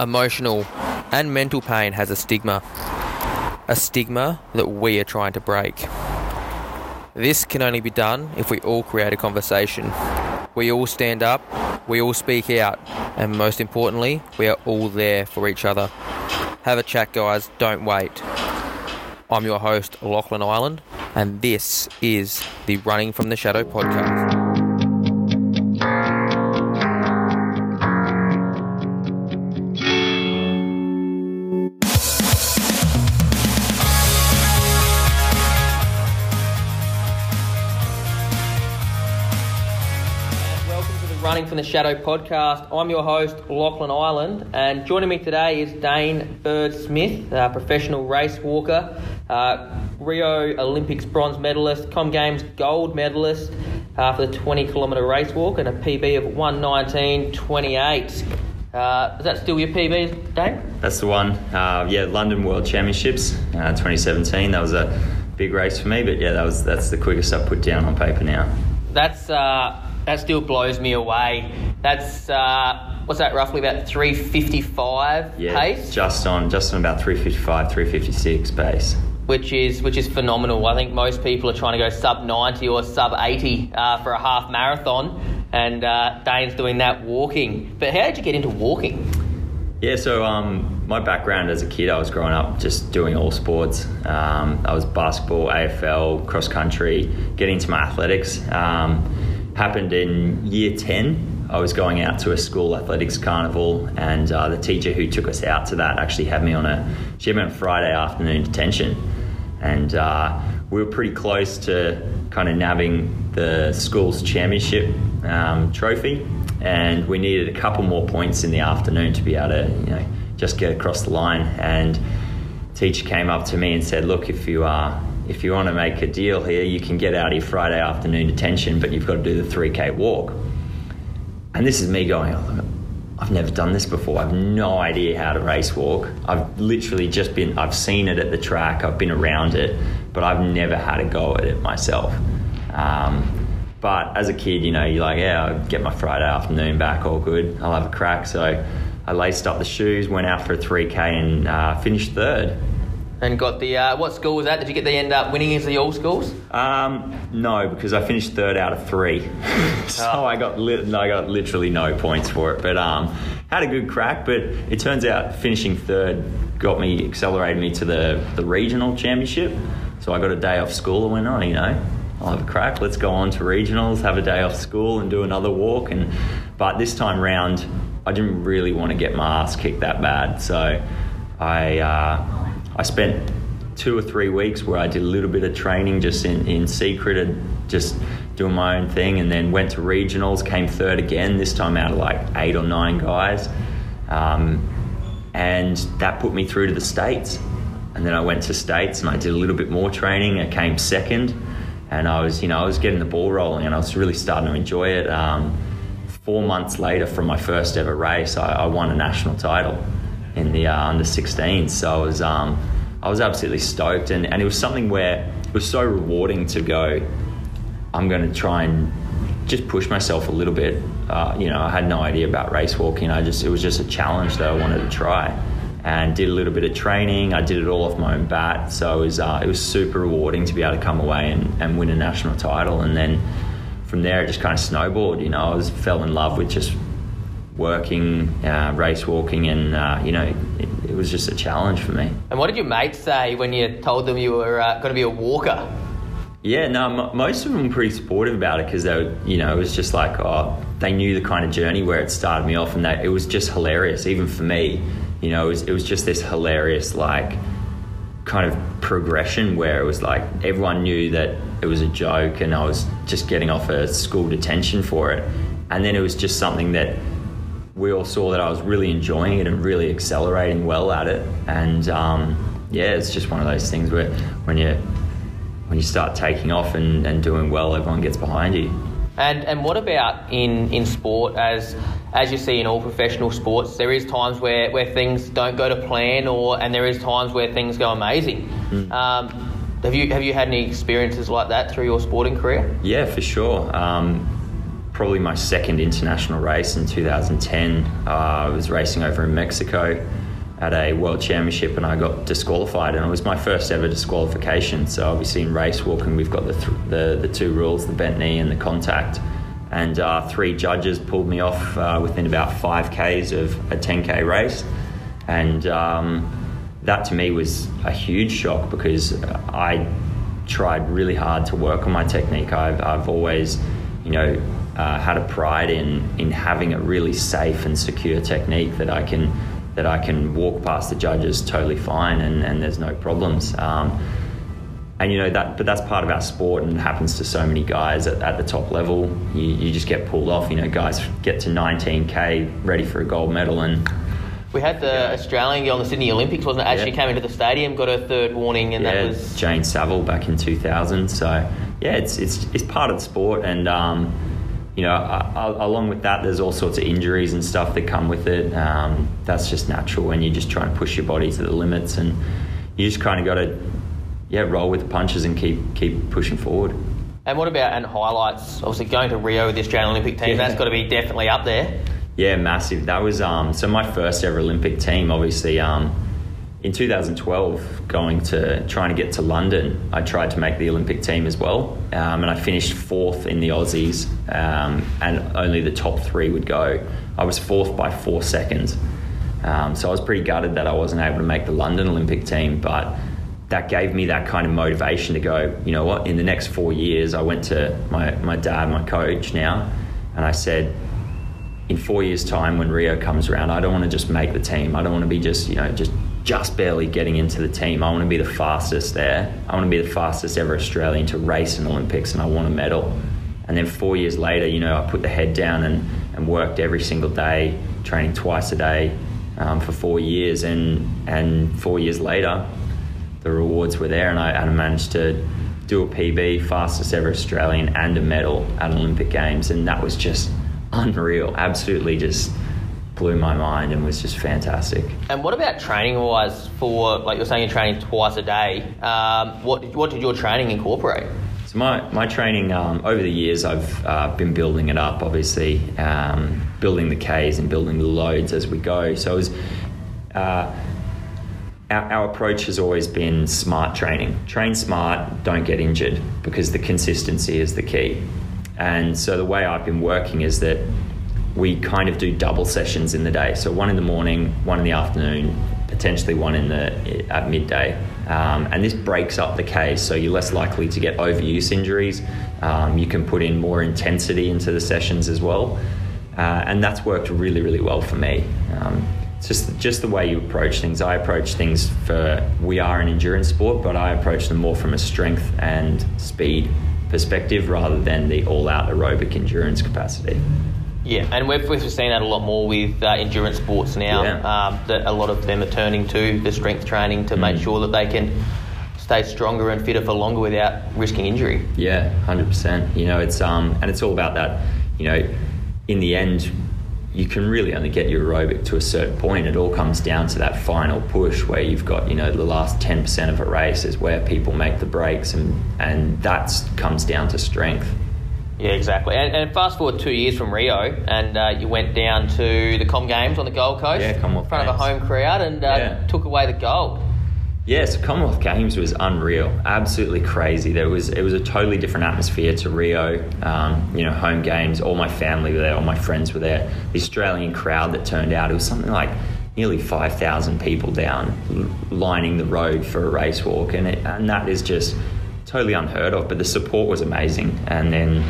emotional, and mental pain has a stigma. A stigma that we are trying to break. This can only be done if we all create a conversation. We all stand up, we all speak out, and most importantly, we are all there for each other. Have a chat, guys, don't wait. I'm your host, Lachlan Island, and this is the Running from the Shadow podcast. The Running from the Shadow podcast. I'm your host, Lachlan Island, and joining me today is Dane Bird Smith, a professional race walker, uh, Rio Olympics bronze medalist, Com Games gold medalist uh, for the 20 kilometre race walk, and a PB of 119.28. Uh, is that still your PB, Dane? That's the one. Uh, yeah, London World Championships, uh, 2017. That was a big race for me, but yeah, that was that's the quickest I've put down on paper now. That's uh, that still blows me away. That's uh, what's that? Roughly about 355 Yeah, pace. just on just on about 355, 356 pace. which is which is phenomenal. I think most people are trying to go sub 90 or sub 80 uh, for a half marathon, and uh, Dane's doing that walking. But how did you get into walking? Yeah, so um, my background as a kid, I was growing up just doing all sports. Um, I was basketball, AFL, cross country, getting into my athletics. Um, happened in year 10. I was going out to a school athletics carnival, and uh, the teacher who took us out to that actually had me on a, she had me on Friday afternoon detention. And uh, we were pretty close to kind of nabbing the school's championship um, trophy and we needed a couple more points in the afternoon to be able to, you know, just get across the line. And teacher came up to me and said, "Look, if you are, if you want to make a deal here, you can get out of your Friday afternoon detention, but you've got to do the 3K walk." And this is me going, oh, I've never done this before. I've no idea how to race walk. I've literally just been, I've seen it at the track, I've been around it, but I've never had a go at it myself. Um, but as a kid, you know, you're like, yeah, I'll get my Friday afternoon back, all good. I'll have a crack. So I laced up the shoes, went out for a 3K and uh, finished third. And got the uh, what school was that? Did you get the end up winning as the all schools? Um, no, because I finished third out of three, so Oh. I got li- I got literally no points for it. But um, had a good crack. But it turns out finishing third got me accelerated me to the the regional championship. So I got a day off school and went on. You know, I'll have a crack. Let's go on to regionals, have a day off school, and do another walk. And but this time round, I didn't really want to get my ass kicked that bad. So I uh, I spent two or three weeks where I did a little bit of training just in, in secret and just doing my own thing and then went to regionals, came third again, this time out of like eight or nine guys. Um, and that put me through to the States. And then I went to States and I did a little bit more training. I came second and I was, you know, I was getting the ball rolling and I was really starting to enjoy it. Um, four months later from my first ever race, I, I won a national title in the uh, under 16s. So I was, um, I was absolutely stoked, and, and it was something where it was so rewarding to go. I'm going to try and just push myself a little bit. Uh, you know, I had no idea about race walking. I just it was just a challenge that I wanted to try, and did a little bit of training. I did it all off my own bat, so it was uh, it was super rewarding to be able to come away and, and win a national title, and then from there it just kind of snowballed. You know, I was fell in love with just working, uh, race walking, and uh, you know, it, it was just a challenge for me. And what did your mates say when you told them you were uh, going to be a walker? Yeah, no, m- most of them were pretty supportive about it because they, were, you know, it was just like, oh, they knew the kind of journey where it started me off, and that it was just hilarious, even for me. You know, it was, it was just this hilarious, like, kind of progression where it was like everyone knew that it was a joke, and I was just getting off a school detention for it, and then it was just something that we all saw that I was really enjoying it and really accelerating well at it, and um, yeah, it's just one of those things where when you when you start taking off and, and doing well, everyone gets behind you. And and what about in, in sport as as you see in all professional sports, there is times where, where things don't go to plan or and there is times where things go amazing. Um, have you have you had any experiences like that through your sporting career? Yeah, for sure. Um, probably my second international race in 2010. Uh, I was racing over in Mexico at a world championship and I got disqualified and it was my first ever disqualification. So obviously in race walking we've got the, th- the, the two rules, the bent knee and the contact. And uh, three judges pulled me off uh, within about five Ks of a 10K race. And um, that to me was a huge shock because I tried really hard to work on my technique. I've, I've always, you know, uh, had a pride in, in having a really safe and secure technique that I can that I can walk past the judges totally fine and, and there's no problems. Um, and you know that, but that's part of our sport and happens to so many guys at, at the top level. You, you just get pulled off. You know, guys get to 19k ready for a gold medal and. We had the yeah. Australian girl in the Sydney Olympics, wasn't it? As yeah. she came into the stadium, got her third warning, and yeah, that was Jane Saville back in 2000. So yeah, it's it's it's part of the sport, and um, you know, along with that, there's all sorts of injuries and stuff that come with it. Um, that's just natural when you're just try and push your body to the limits, and you just kind of got to, yeah, roll with the punches and keep keep pushing forward. And what about and highlights? Obviously, going to Rio with the Australian Olympic team, yeah. that's got to be definitely up there. Yeah, massive. That was um, so my first ever Olympic team. Obviously, um, in 2012, going to trying to get to London, I tried to make the Olympic team as well, um, and I finished fourth in the Aussies, um, and only the top three would go. I was fourth by four seconds, um, so I was pretty gutted that I wasn't able to make the London Olympic team, but that gave me that kind of motivation to go. You know what? In the next four years, I went to my my dad, my coach now, and I said. In four years' time, when Rio comes around, I don't want to just make the team. I don't want to be just, you know, just just barely getting into the team. I want to be the fastest there. I want to be the fastest ever Australian to race in Olympics, and I want a medal. And then four years later, you know, I put the head down and, and worked every single day, training twice a day um, for four years. And, and four years later, the rewards were there, and I, and I managed to do a PB, fastest ever Australian, and a medal at Olympic Games. And that was just unreal, absolutely just blew my mind and was just fantastic. And what about training wise for, like you're saying, you're training twice a day? Um, what, what did your training incorporate? So my, my training um, over the years, I've uh, been building it up, obviously, um, building the Ks and building the loads as we go. So it was, uh, our, our, approach has always been smart training. Train smart, don't get injured, because the consistency is the key. And so the way I've been working is that we kind of do double sessions in the day. So one in the morning, one in the afternoon, potentially one in the at midday. Um, and this breaks up the Ks, so you're less likely to get overuse injuries. Um, you can put in more intensity into the sessions as well, uh, and that's worked really, really well for me. Um, it's just just the way you approach things. I approach things for we are an endurance sport, but I approach them more from a strength and speed perspective rather than the all-out aerobic endurance capacity. Yeah, and we've, we've seen that a lot more with uh, endurance sports now. Yeah. Um, that a lot of them are turning to the strength training to mm. make sure that they can stay stronger and fitter for longer without risking injury. Yeah, hundred percent. You know, it's um, and it's all about that. You know, in the end, you can really only get your aerobic to a certain point. It all comes down to that final push where you've got, you know, the last 10% of a race is where people make the breaks and, and that comes down to strength. Yeah, exactly. And, and, fast forward two years from Rio, and uh, you went down to the Com Games on the Gold Coast, yeah, Commonwealth in front Games. of a home crowd, and uh, yeah. took away the gold. Yes, Commonwealth Games was unreal, absolutely crazy. There was it was a totally different atmosphere to Rio. Um, you know, home games. All my family were there, all my friends were there. The Australian crowd that turned out, it was something like nearly five thousand people down, lining the road for a race walk, and it, and that is just totally unheard of. But the support was amazing, and then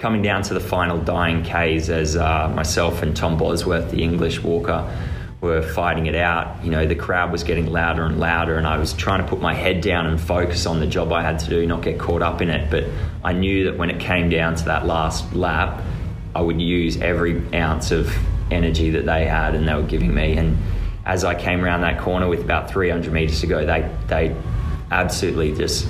coming down to the final dying Ks as uh, myself and Tom Bosworth, the English walker, were fighting it out. You know, the crowd was getting louder and louder, and I was trying to put my head down and focus on the job I had to do, not get caught up in it. But I knew that when it came down to that last lap, I would use every ounce of energy that they had and they were giving me. And as I came around that corner with about 300 meters to go, they they absolutely just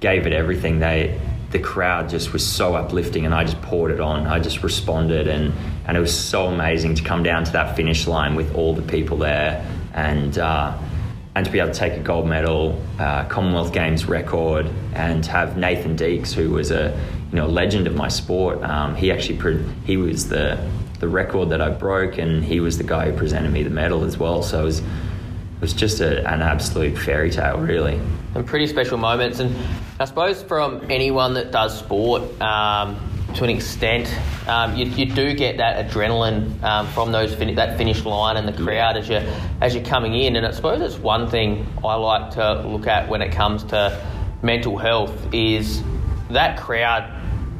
gave it everything. They the crowd just was so uplifting and I just poured it on. I just responded and, and it was so amazing to come down to that finish line with all the people there and uh, and to be able to take a gold medal, uh, Commonwealth Games record, and have Nathan Deakes, who was a you know, legend of my sport. Um, he actually pre- he was the the record that I broke, and he was the guy who presented me the medal as well. So it was was just a, an absolute fairy tale, really. And pretty special moments, and I suppose from anyone that does sport. Um, to an extent, um, you, you, do get that adrenaline um, from those fin- that finish line and the crowd as you as you're coming in. And I suppose it's one thing I like to look at when it comes to mental health is that crowd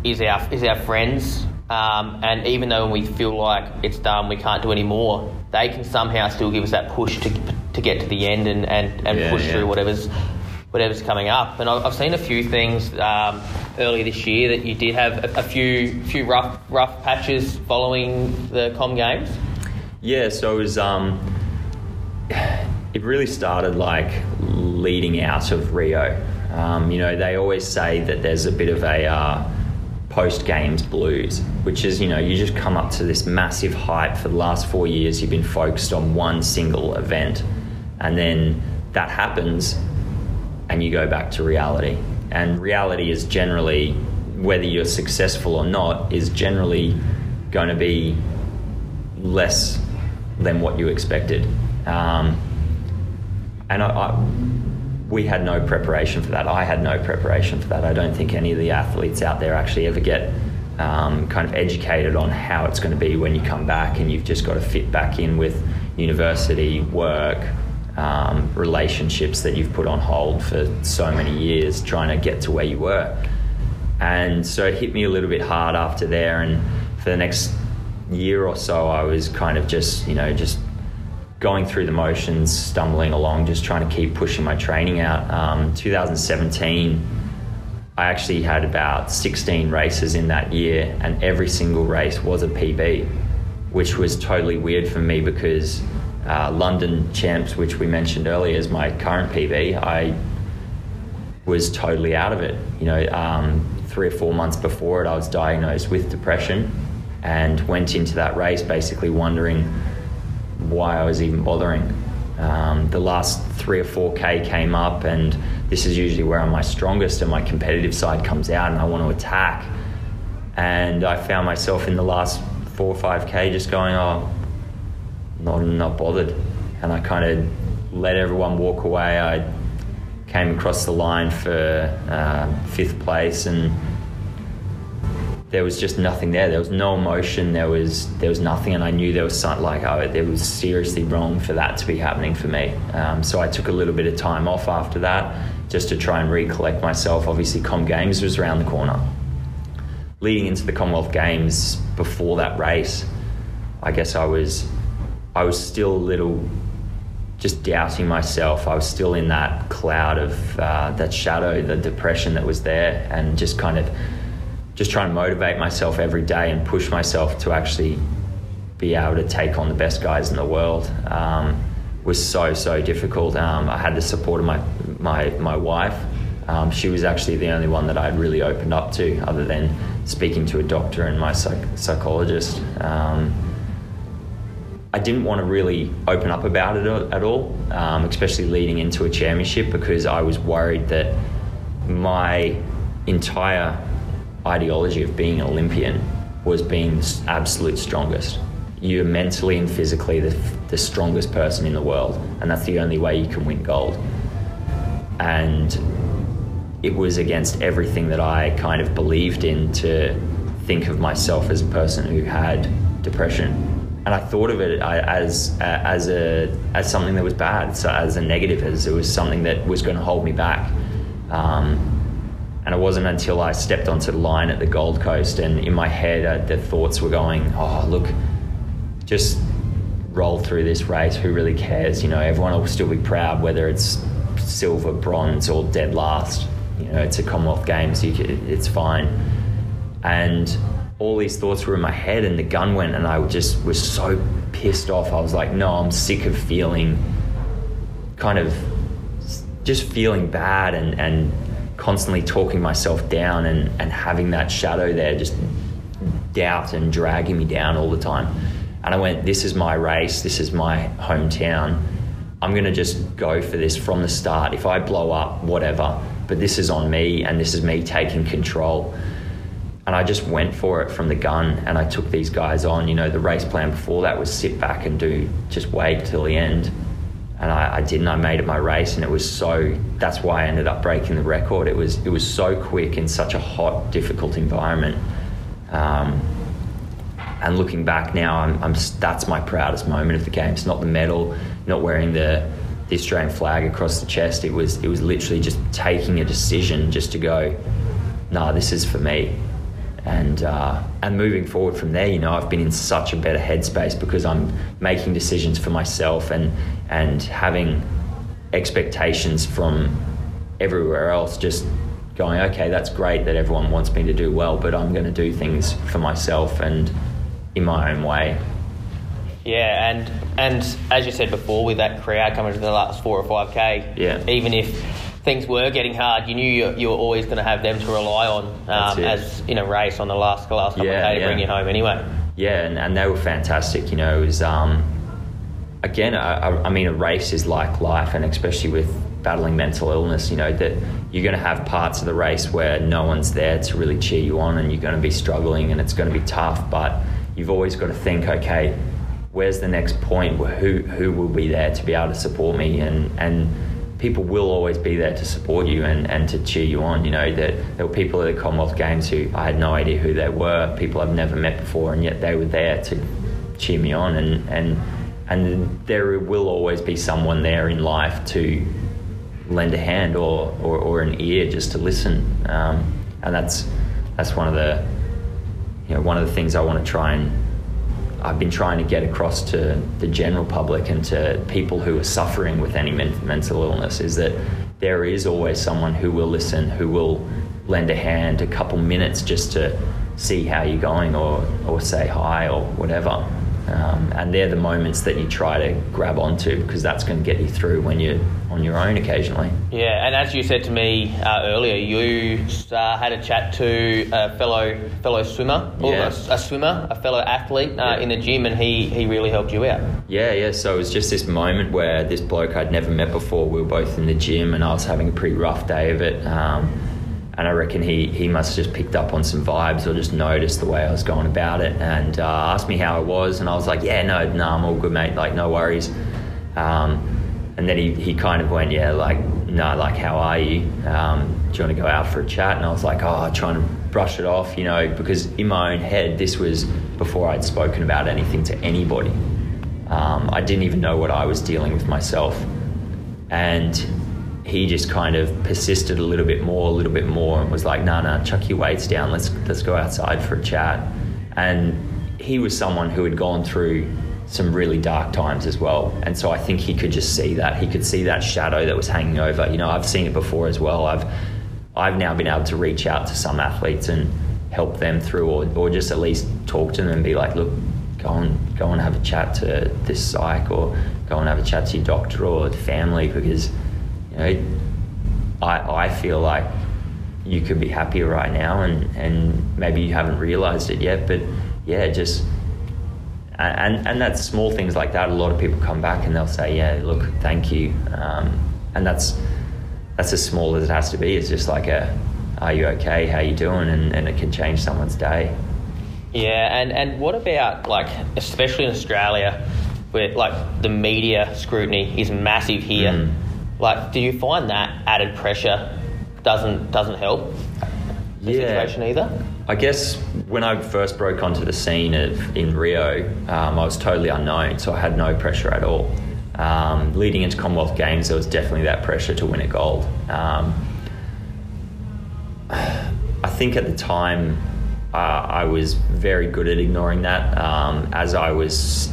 is our is our friends. Um, and even though we feel like it's done, we can't do any more, they can somehow still give us that push to, to get to the end and, and, and Yeah, push yeah. through whatever's whatever's coming up. And I've I've seen a few things um, earlier this year that you did have a, a few few rough rough patches following the Com Games. Yeah, so it was. Um, it really started like leading out of Rio. Um, you know, they always say that there's a bit of a uh, post games blues, which is, you know, you just come up to this massive hype for the last four years. You've been focused on one single event, and then that happens, and you go back to reality. And reality is generally, whether you're successful or not, is generally going to be less than what you expected. Um, and I, I, we had no preparation for that. I had no preparation for that. I don't think any of the athletes out there actually ever get um, kind of educated on how it's going to be when you come back and you've just got to fit back in with university, work, um, relationships that you've put on hold for so many years trying to get to where you were. And so it hit me a little bit hard after there. And for the next year or so, I was kind of just, you know, just going through the motions, stumbling along, just trying to keep pushing my training out. Um, 2017, I actually had about 16 races in that year, and every single race was a PB, which was totally weird for me because uh, London Champs, which we mentioned earlier, is my current PB. I was totally out of it. You know, um, three or four months before it, I was diagnosed with depression and went into that race basically wondering why I was even bothering. Um, the last three or four K came up, and this is usually where I'm my strongest, and my competitive side comes out, and I want to attack. And I found myself in the last four or five K just going, oh, not not bothered, and I kind of let everyone walk away. I came across the line for uh, fifth place, and there was just nothing there. There was no emotion. There was there was nothing, and I knew there was something like oh, it was seriously wrong for that to be happening for me. Um, so I took a little bit of time off after that, just to try and recollect myself. Obviously, Com Games was around the corner. Leading into the Commonwealth Games before that race, I guess I was I was still a little just doubting myself. I was still in that cloud of uh, that shadow, the depression that was there, and just kind of just trying to motivate myself every day and push myself to actually be able to take on the best guys in the world um, was so so difficult. Um, I had the support of my my my wife. Um, she was actually the only one that I'd really opened up to, other than speaking to a doctor and my psych- psychologist. Um, I didn't want to really open up about it at all, um, especially leading into a championship, because I was worried that my entire ideology of being an Olympian was being the absolute strongest. You're mentally and physically the, the strongest person in the world, and that's the only way you can win gold. And it was against everything that I kind of believed in to think of myself as a person who had depression. And I thought of it as as a as something that was bad, so as a negative, as it was something that was going to hold me back. Um, and it wasn't until I stepped onto the line at the Gold Coast and in my head uh, the thoughts were going, oh, look, just roll through this race. Who really cares? You know, everyone will still be proud whether it's silver, bronze, or dead last. You know, it's a Commonwealth Games. It's fine. And all these thoughts were in my head, and the gun went, and I just was so pissed off. I was like, no, I'm sick of feeling kind of just feeling bad and, and constantly talking myself down and, and having that shadow there, just doubt and dragging me down all the time. And I went, this is my race, this is my hometown. I'm going to just go for this from the start. If I blow up, whatever, but this is on me and this is me taking control. And I just went for it from the gun and I took these guys on. You know, the race plan before that was sit back and do just wait till the end. And I, I didn't. I made it my race, and it was so. That's why I ended up breaking the record. It was it was so quick in such a hot, difficult environment. Um, and looking back now, I'm, I'm, that's my proudest moment of the games. Not the medal, not wearing the the Australian flag across the chest. It was it was literally just taking a decision just to go. Nah, this is for me and uh, and moving forward from there, you know, I've been in such a better headspace because I'm making decisions for myself and and having expectations from everywhere else. Just going, okay, that's great that everyone wants me to do well, but I'm going to do things for myself and in my own way. Yeah, and and as you said before, with that crowd coming to the last four or five k, yeah, even if things were getting hard, you knew you, you were always going to have them to rely on um, as in a race on the last last couple yeah, of days to bring you home anyway. Yeah, and, and they were fantastic. You know, it was um, again, I, I mean, a race is like life, and especially with battling mental illness, you know, that you're going to have parts of the race where no one's there to really cheer you on, and you're going to be struggling, and it's going to be tough. But you've always got to think, okay, where's the next point? Who who will be there to be able to support me? And and people will always be there to support you and, and to cheer you on. You know, that there were people at the Commonwealth Games who I had no idea who they were, people I've never met before, and yet they were there to cheer me on. And, and, and there will always be someone there in life to lend a hand or, or, or an ear just to listen. Um, and that's, that's one of the, you know, one of the things I want to try and I've been trying to get across to the general public and to people who are suffering with any men- mental illness is that there is always someone who will listen, who will lend a hand, a couple minutes just to see how you're going or, or say hi or whatever. Um, and they're the moments that you try to grab onto because that's going to get you through when you're on your own occasionally. Yeah, and as you said to me uh, earlier, you uh, had a chat to a fellow fellow swimmer, or yeah. a, a, swimmer, a fellow athlete uh, yeah. in the gym, and he, he really helped you out. Yeah, yeah. So it was just this moment where this bloke I'd never met before, we were both in the gym, and I was having a pretty rough day of it. Um, and I reckon he, he must have just picked up on some vibes or just noticed the way I was going about it and uh, asked me how I was. And I was like, yeah, no, no, I'm all good, mate. Like, no worries. Um, and then he, he kind of went, yeah, like, no, like, how are you? Um, do you want to go out for a chat? And I was like, oh, trying to brush it off, you know, because in my own head, this was before I'd spoken about anything to anybody. Um, I didn't even know what I was dealing with myself. And he just kind of persisted a little bit more, a little bit more, and was like, "No, nah, nah, chuck your weights down. Let's let's go outside for a chat." And he was someone who had gone through some really dark times as well. And so I think he could just see that. He could see that shadow that was hanging over. You know, I've seen it before as well. I've I've now been able to reach out to some athletes and help them through or, or just at least talk to them and be like, look, go and go and have a chat to this psych or go and have a chat to your doctor or the family because know I, I feel like you could be happier right now and, and maybe you haven't realized it yet but yeah just and, and that's small things like that. A lot of people come back and they'll say, "Yeah, look, thank you," um, and that's that's as small as it has to be. It's just like a, "Are you okay? How you doing?" and, and it can change someone's day. Yeah, and and what about like especially in Australia, where like the media scrutiny is massive here. Mm. Like, do you find that added pressure doesn't doesn't help the yeah. situation either? I guess when I first broke onto the scene of, in Rio, um, I was totally unknown, so I had no pressure at all. Um, leading into Commonwealth Games, there was definitely that pressure to win a gold. Um, I think at the time, uh, I was very good at ignoring that. Um, as I was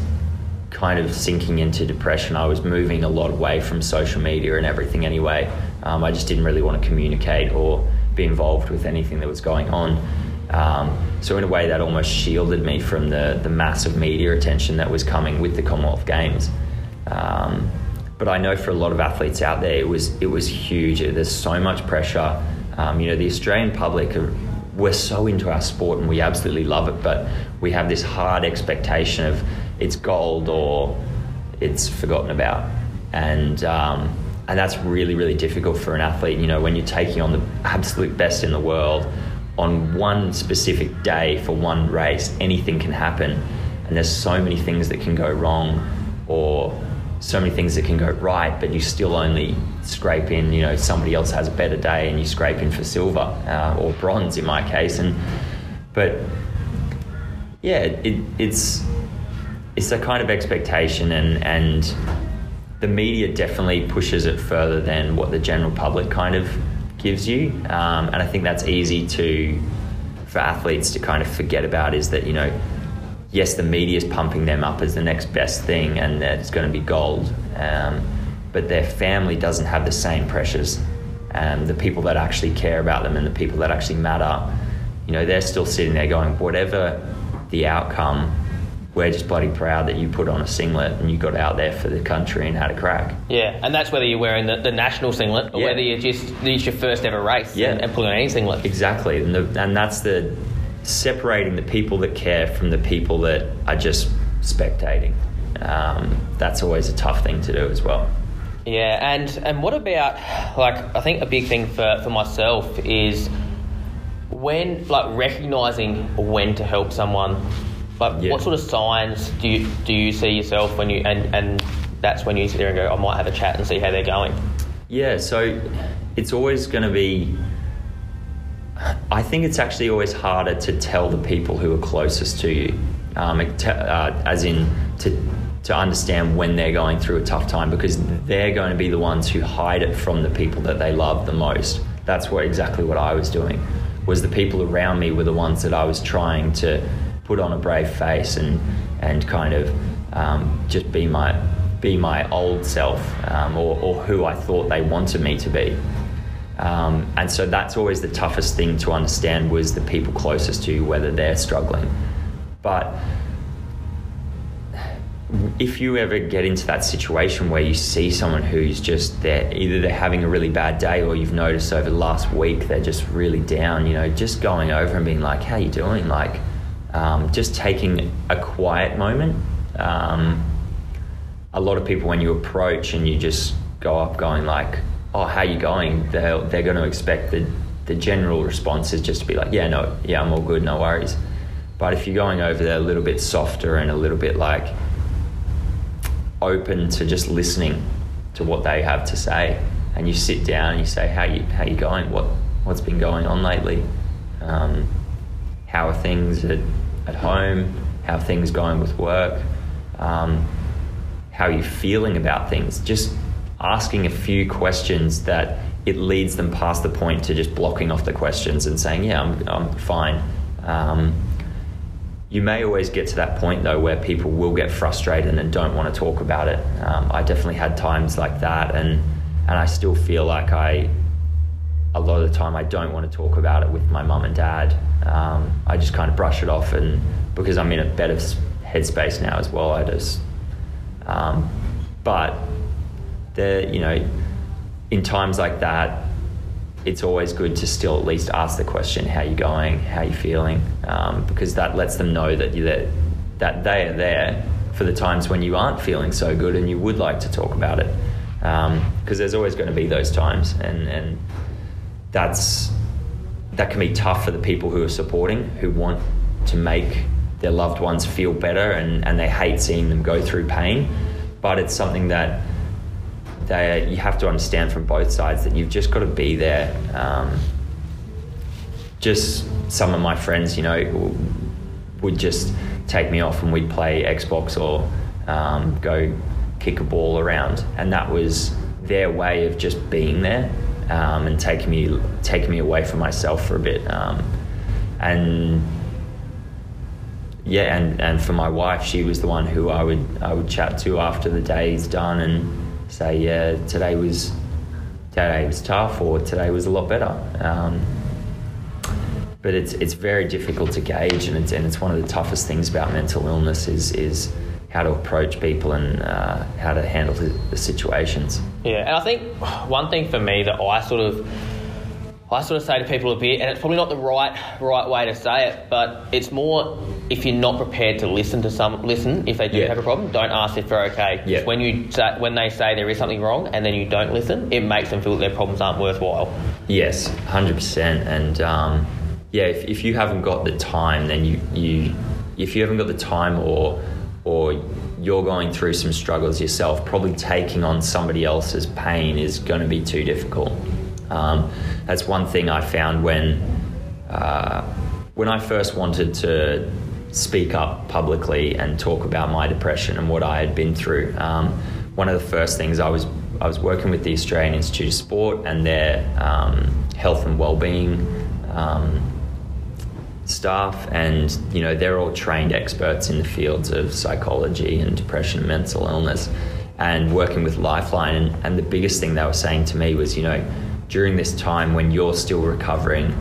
kind of sinking into depression, I was moving a lot away from social media and everything anyway. Um, I just didn't really want to communicate or be involved with anything that was going on. Um, so in a way, that almost shielded me from the the massive media attention that was coming with the Commonwealth Games. Um, but I know for a lot of athletes out there, it was it was huge. There's so much pressure. Um, you know, the Australian public are, we're so into our sport and we absolutely love it, but we have this hard expectation of it's gold or it's forgotten about, and um, and that's really really difficult for an athlete. You know, when you're taking on the absolute best in the world on one specific day for one race, anything can happen, and there's so many things that can go wrong, or so many things that can go right, but you still only scrape in. You know, somebody else has a better day, and you scrape in for silver uh, or bronze in my case, and but yeah, it, it's it's a kind of expectation, and and the media definitely pushes it further than what the general public kind of gives you, um, and I think that's easy to for athletes to kind of forget about is that you know yes, the media is pumping them up as the next best thing and that it's going to be gold. Um, but their family doesn't have the same pressures. Um, the people that actually care about them and the people that actually matter, you know, they're still sitting there going, whatever the outcome, we're just bloody proud that you put on a singlet and you got out there for the country and had a crack. Yeah, and that's whether you're wearing the, the national singlet or Yeah. whether you're just it's your first ever race Yeah. and, and pulling on any singlet. Exactly, and, the, and that's the separating the people that care from the people that are just spectating. Um, that's always a tough thing to do as well. Yeah, and and what about like I think a big thing for, for myself is when like recognizing when to help someone. Like Yeah. what sort of signs do you do you see yourself when you and and that's when you sit there and go I might have a chat and see how they're going. Yeah, so it's always going to be. I think it's actually always harder to tell the people who are closest to you, um, uh, as in to to understand when they're going through a tough time because they're going to be the ones who hide it from the people that they love the most. That's what exactly what I was doing. Was the people around me were the ones that I was trying to put on a brave face and and kind of um, just be my be my old self um, or, or who I thought they wanted me to be. Um, and so that's always the toughest thing to understand was the people closest to you, whether they're struggling. But if you ever get into that situation where you see someone who's just there, either they're having a really bad day or you've noticed over the last week they're just really down, you know, just going over and being like, how you doing? Like, um, just taking a quiet moment. Um, a lot of people, when you approach and you just go up going like, oh, how you going? They're, they're going to expect the, the general response is just to be like, yeah, no, yeah, I'm all good, no worries. But if you're going over there a little bit softer and a little bit like, open to just listening to what they have to say and you sit down and you say how you how you going what what's been going on lately um, how are things at, at home? How are things going with work? Um, how are you feeling about things? Just asking a few questions that it leads them past the point to just blocking off the questions and saying yeah i'm, I'm fine. Um, you may always get to that point though where people will get frustrated and don't want to talk about it. Um, I definitely had times like that, and and I still feel like I, a lot of the time, I don't want to talk about it with my mum and dad. Um, I just kind of brush it off, and because I'm in a better headspace now as well, I just. Um, but there, you know, in times like that, it's always good to still at least ask the question, "How you going? How you feeling?" Um, because that lets them know that you that that they are there for the times when you aren't feeling so good and you would like to talk about it. Because there's always going to be those times, and and that's that can be tough for the people who are supporting, who want to make their loved ones feel better, and and they hate seeing them go through pain. But it's something that they you have to understand from both sides that you've just got to be there. Um, just some of my friends, you know, would just take me off and we'd play Xbox or um, go kick a ball around, and that was their way of just being there um, and taking me taking me away from myself for a bit. Um, and yeah, and, and for my wife, she was the one who I would I would chat to after the day's done and say, yeah, today was today was tough or today was a lot better. Um, but it's it's very difficult to gauge, and it's and it's one of the toughest things about mental illness is is how to approach people and uh, how to handle the, situations. Yeah, and I think one thing for me that I sort of I sort of say to people a bit, and it's probably not the right right way to say it, but it's more if you're not prepared to listen to some listen if they do Yeah. have a problem, don't ask if they're okay. Yeah. When you when they say there is something wrong and then you don't listen, it makes them feel that their problems aren't worthwhile. Yes, hundred percent. And um, yeah, if, if you haven't got the time, then you, you if you haven't got the time or or you're going through some struggles yourself, probably taking on somebody else's pain is going to be too difficult. Um, that's one thing I found when uh, when I first wanted to speak up publicly and talk about my depression and what I had been through. Um, one of the first things I was I was working with the Australian Institute of Sport and their um, health and well-being um, staff, and you know they're all trained experts in the fields of psychology and depression and mental illness, and working with Lifeline. And, and the biggest thing they were saying to me was, you know, during this time when you're still recovering,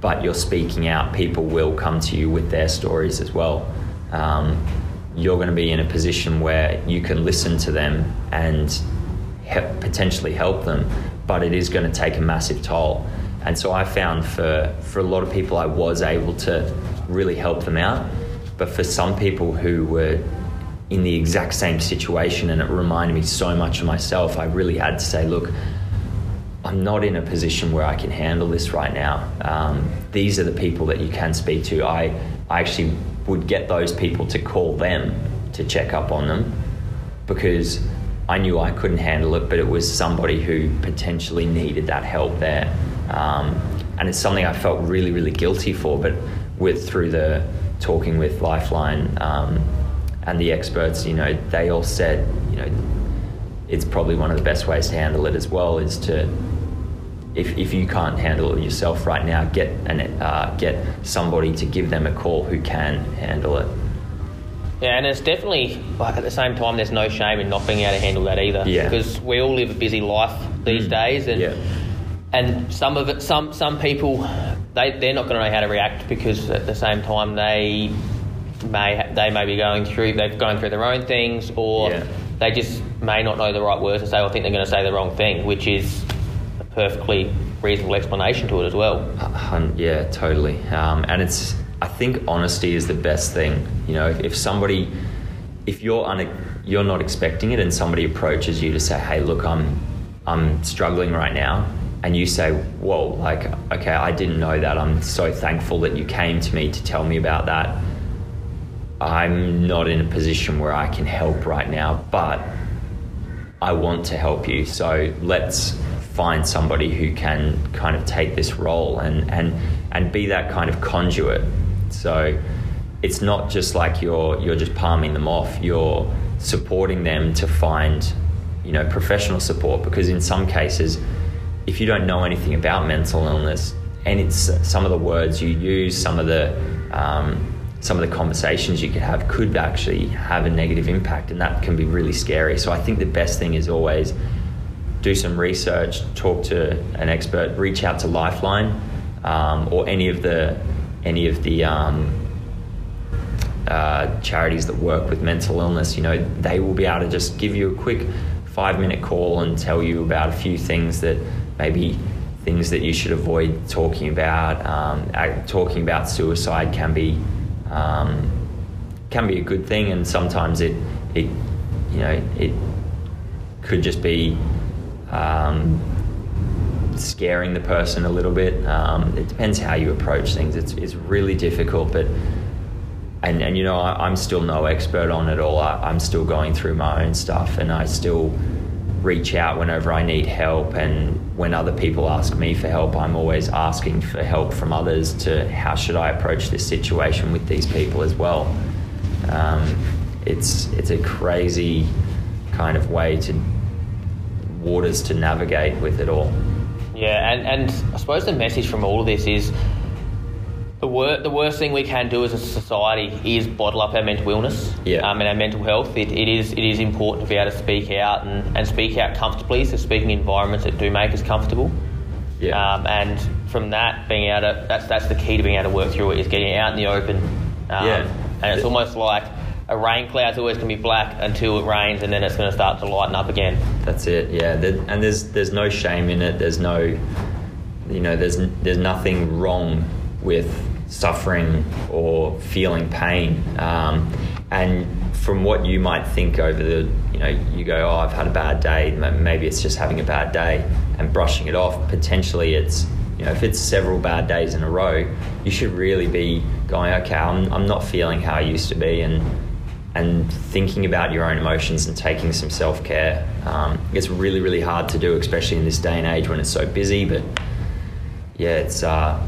but you're speaking out, people will come to you with their stories as well. Um, you're going to be in a position where you can listen to them and he- potentially help them, but it is going to take a massive toll. And so I found for, for a lot of people, I was able to really help them out. But for some people who were in the exact same situation and it reminded me so much of myself, I really had to say, look, I'm not in a position where I can handle this right now. Um, these are the people that you can speak to. I, I actually would get those people to call them to check up on them because I knew I couldn't handle it, but it was somebody who potentially needed that help there. Um, and it's something I felt really, really guilty for, but with through the talking with Lifeline um, and the experts, you know, they all said, you know, it's probably one of the best ways to handle it as well is to if, if you can't handle it yourself right now, get an, uh, get somebody to give them a call who can handle it. Yeah, and it's definitely like at the same time, there's no shame in not being able to handle that either. Yeah. Because we all live a busy life these Mm. days, and Yeah. And some of it, some some people, they they're not going to know how to react because at the same time they may they may be going through they've gone through their own things or Yeah. they just may not know the right words to say or think they're going to say the wrong thing, which is a perfectly reasonable explanation to it as well. Hun- Yeah, totally. Um, and it's, I think honesty is the best thing. You know, if, if somebody, if you're une- you're not expecting it, and somebody approaches you to say, "Hey, look, I'm, I'm struggling right now," and you say, "Whoa, like, okay, I didn't know that. I'm so thankful that you came to me to tell me about that." I'm not in a position where I can help right now, but I want to help you. So let's find somebody who can kind of take this role and and and be that kind of conduit. So it's not just like you're you're just palming them off. You're supporting them to find, you know, professional support because in some cases if you don't know anything about mental illness and it's some of the words you use, some of the um, some of the conversations you could have could actually have a negative impact, and that can be really scary. So I think the best thing is always do some research, talk to an expert, reach out to Lifeline um, or any of the any of the um, uh, charities that work with mental illness. You know, they will be able to just give you a quick five minute call and tell you about a few things that maybe things that you should avoid talking about. Um, uh, talking about suicide can be um, can be a good thing, and sometimes it it you know it could just be um, scaring the person a little bit. Um, it depends how you approach things. It's it's really difficult, but and, and you know I, I'm still no expert on it all. I, I'm still going through my own stuff, and I still reach out whenever I need help. And when other people ask me for help, I'm always asking for help from others to how should I approach this situation with these people as well. Um, it's it's a crazy kind of way to waters to navigate with it all. Yeah, and, and I suppose the message from all of this is the wor- the worst thing we can do as a society is bottle up our mental illness Yeah. um, and our mental health. It, it is it is important to be able to speak out and, and speak out comfortably. So speaking in environments that do make us comfortable. Yeah. Um, and from that, being able to that's that's the key to being able to work through it is getting out in the open. Um, Yeah. And it's almost like a rain cloud's always going to be black until it rains, and then it's going to start to lighten up again. That's it. Yeah, and there's there's no shame in it. There's no, you know, there's there's nothing wrong with suffering or feeling pain. Um, and from what you might think over the, you know, you go, oh, I've had a bad day. Maybe it's just having a bad day and brushing it off. Potentially, it's you know, if it's several bad days in a row, you should really be going, okay, I'm, I'm not feeling how I used to be, and and thinking about your own emotions and taking some self care. Um, it's really really hard to do, especially in this day and age when it's so busy. But yeah, it's uh,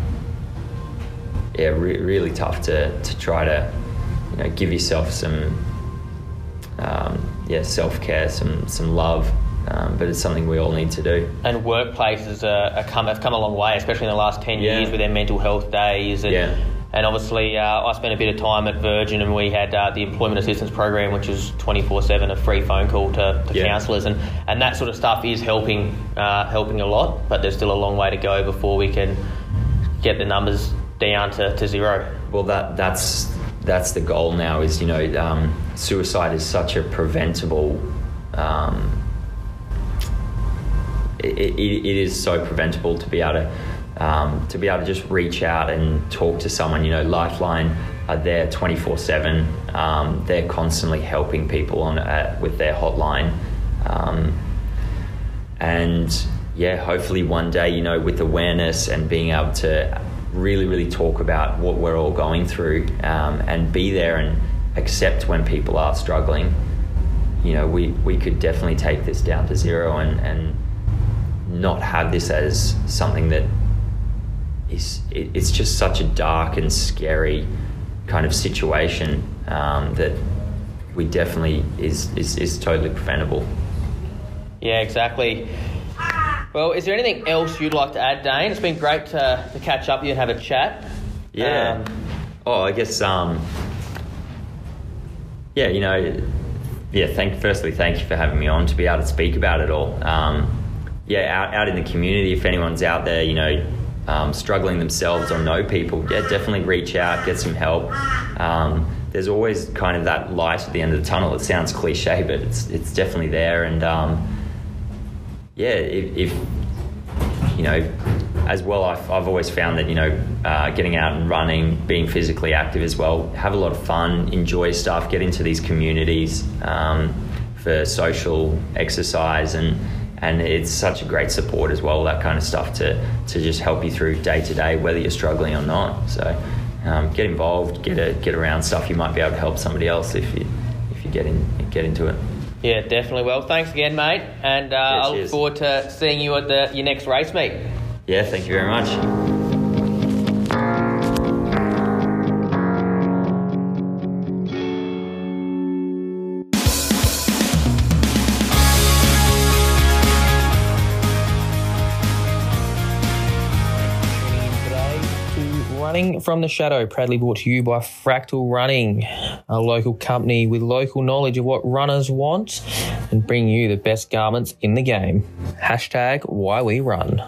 yeah re- really tough to to try to you know give yourself some um, yeah self care, some some love. Um, but it's something we all need to do. And workplaces are, are come, have come a long way, especially in the last 10 Yeah. years with their mental health days. And, Yeah. and obviously, uh, I spent a bit of time at Virgin and we had uh, the Employment Assistance Program, which is 24 7, a free phone call to, to Yeah. counsellors. And, and that sort of stuff is helping, uh, helping a lot, but there's still a long way to go before we can get the numbers down to, to zero. Well, that that's that's the goal now. Is you know, um, suicide is such a preventable. Um, it, it, it is so preventable to be able to um, to be able to just reach out and talk to someone. You know, Lifeline are there twenty four seven. They're constantly helping people on uh, with their hotline. Um, and yeah, hopefully one day, you know, with awareness and being able to really, really talk about what we're all going through um, and be there and accept when people are struggling, you know, we, we could definitely take this down to zero and, and not have this as something that is, it, it's just such a dark and scary kind of situation um, that we definitely is, is, is totally preventable. Yeah, exactly. Well, is there anything else you'd like to add, Dane? It's been great to, to catch up with you and have a chat. Yeah. Um, oh, I guess. Um, yeah, you know. Yeah. Thank. Firstly, thank you for having me on to be able to speak about it all. Um, yeah, out, out in the community, if anyone's out there, you know, um, struggling themselves or know people, yeah, definitely reach out, get some help. Um, there's always kind of that light at the end of the tunnel. It sounds cliche, but it's it's definitely there. And um, yeah, if, if you know, as well, I've, I've always found that, you know, uh, getting out and running, being physically active as well, have a lot of fun, enjoy stuff, get into these communities um, for social exercise. And, and it's such a great support as well, that kind of stuff to, to just help you through day to day, whether you're struggling or not. So um, get involved, get, a, get around stuff. You might be able to help somebody else if you, if you get, in, get into it. Yeah, definitely. Well, thanks again, mate. And uh, I look forward to seeing you at the, your next race meet. Yeah, thank you very much. Running from the Shadow, proudly brought to you by Fractal Running, a local company with local knowledge of what runners want and bring you the best garments in the game. Hashtag why we run.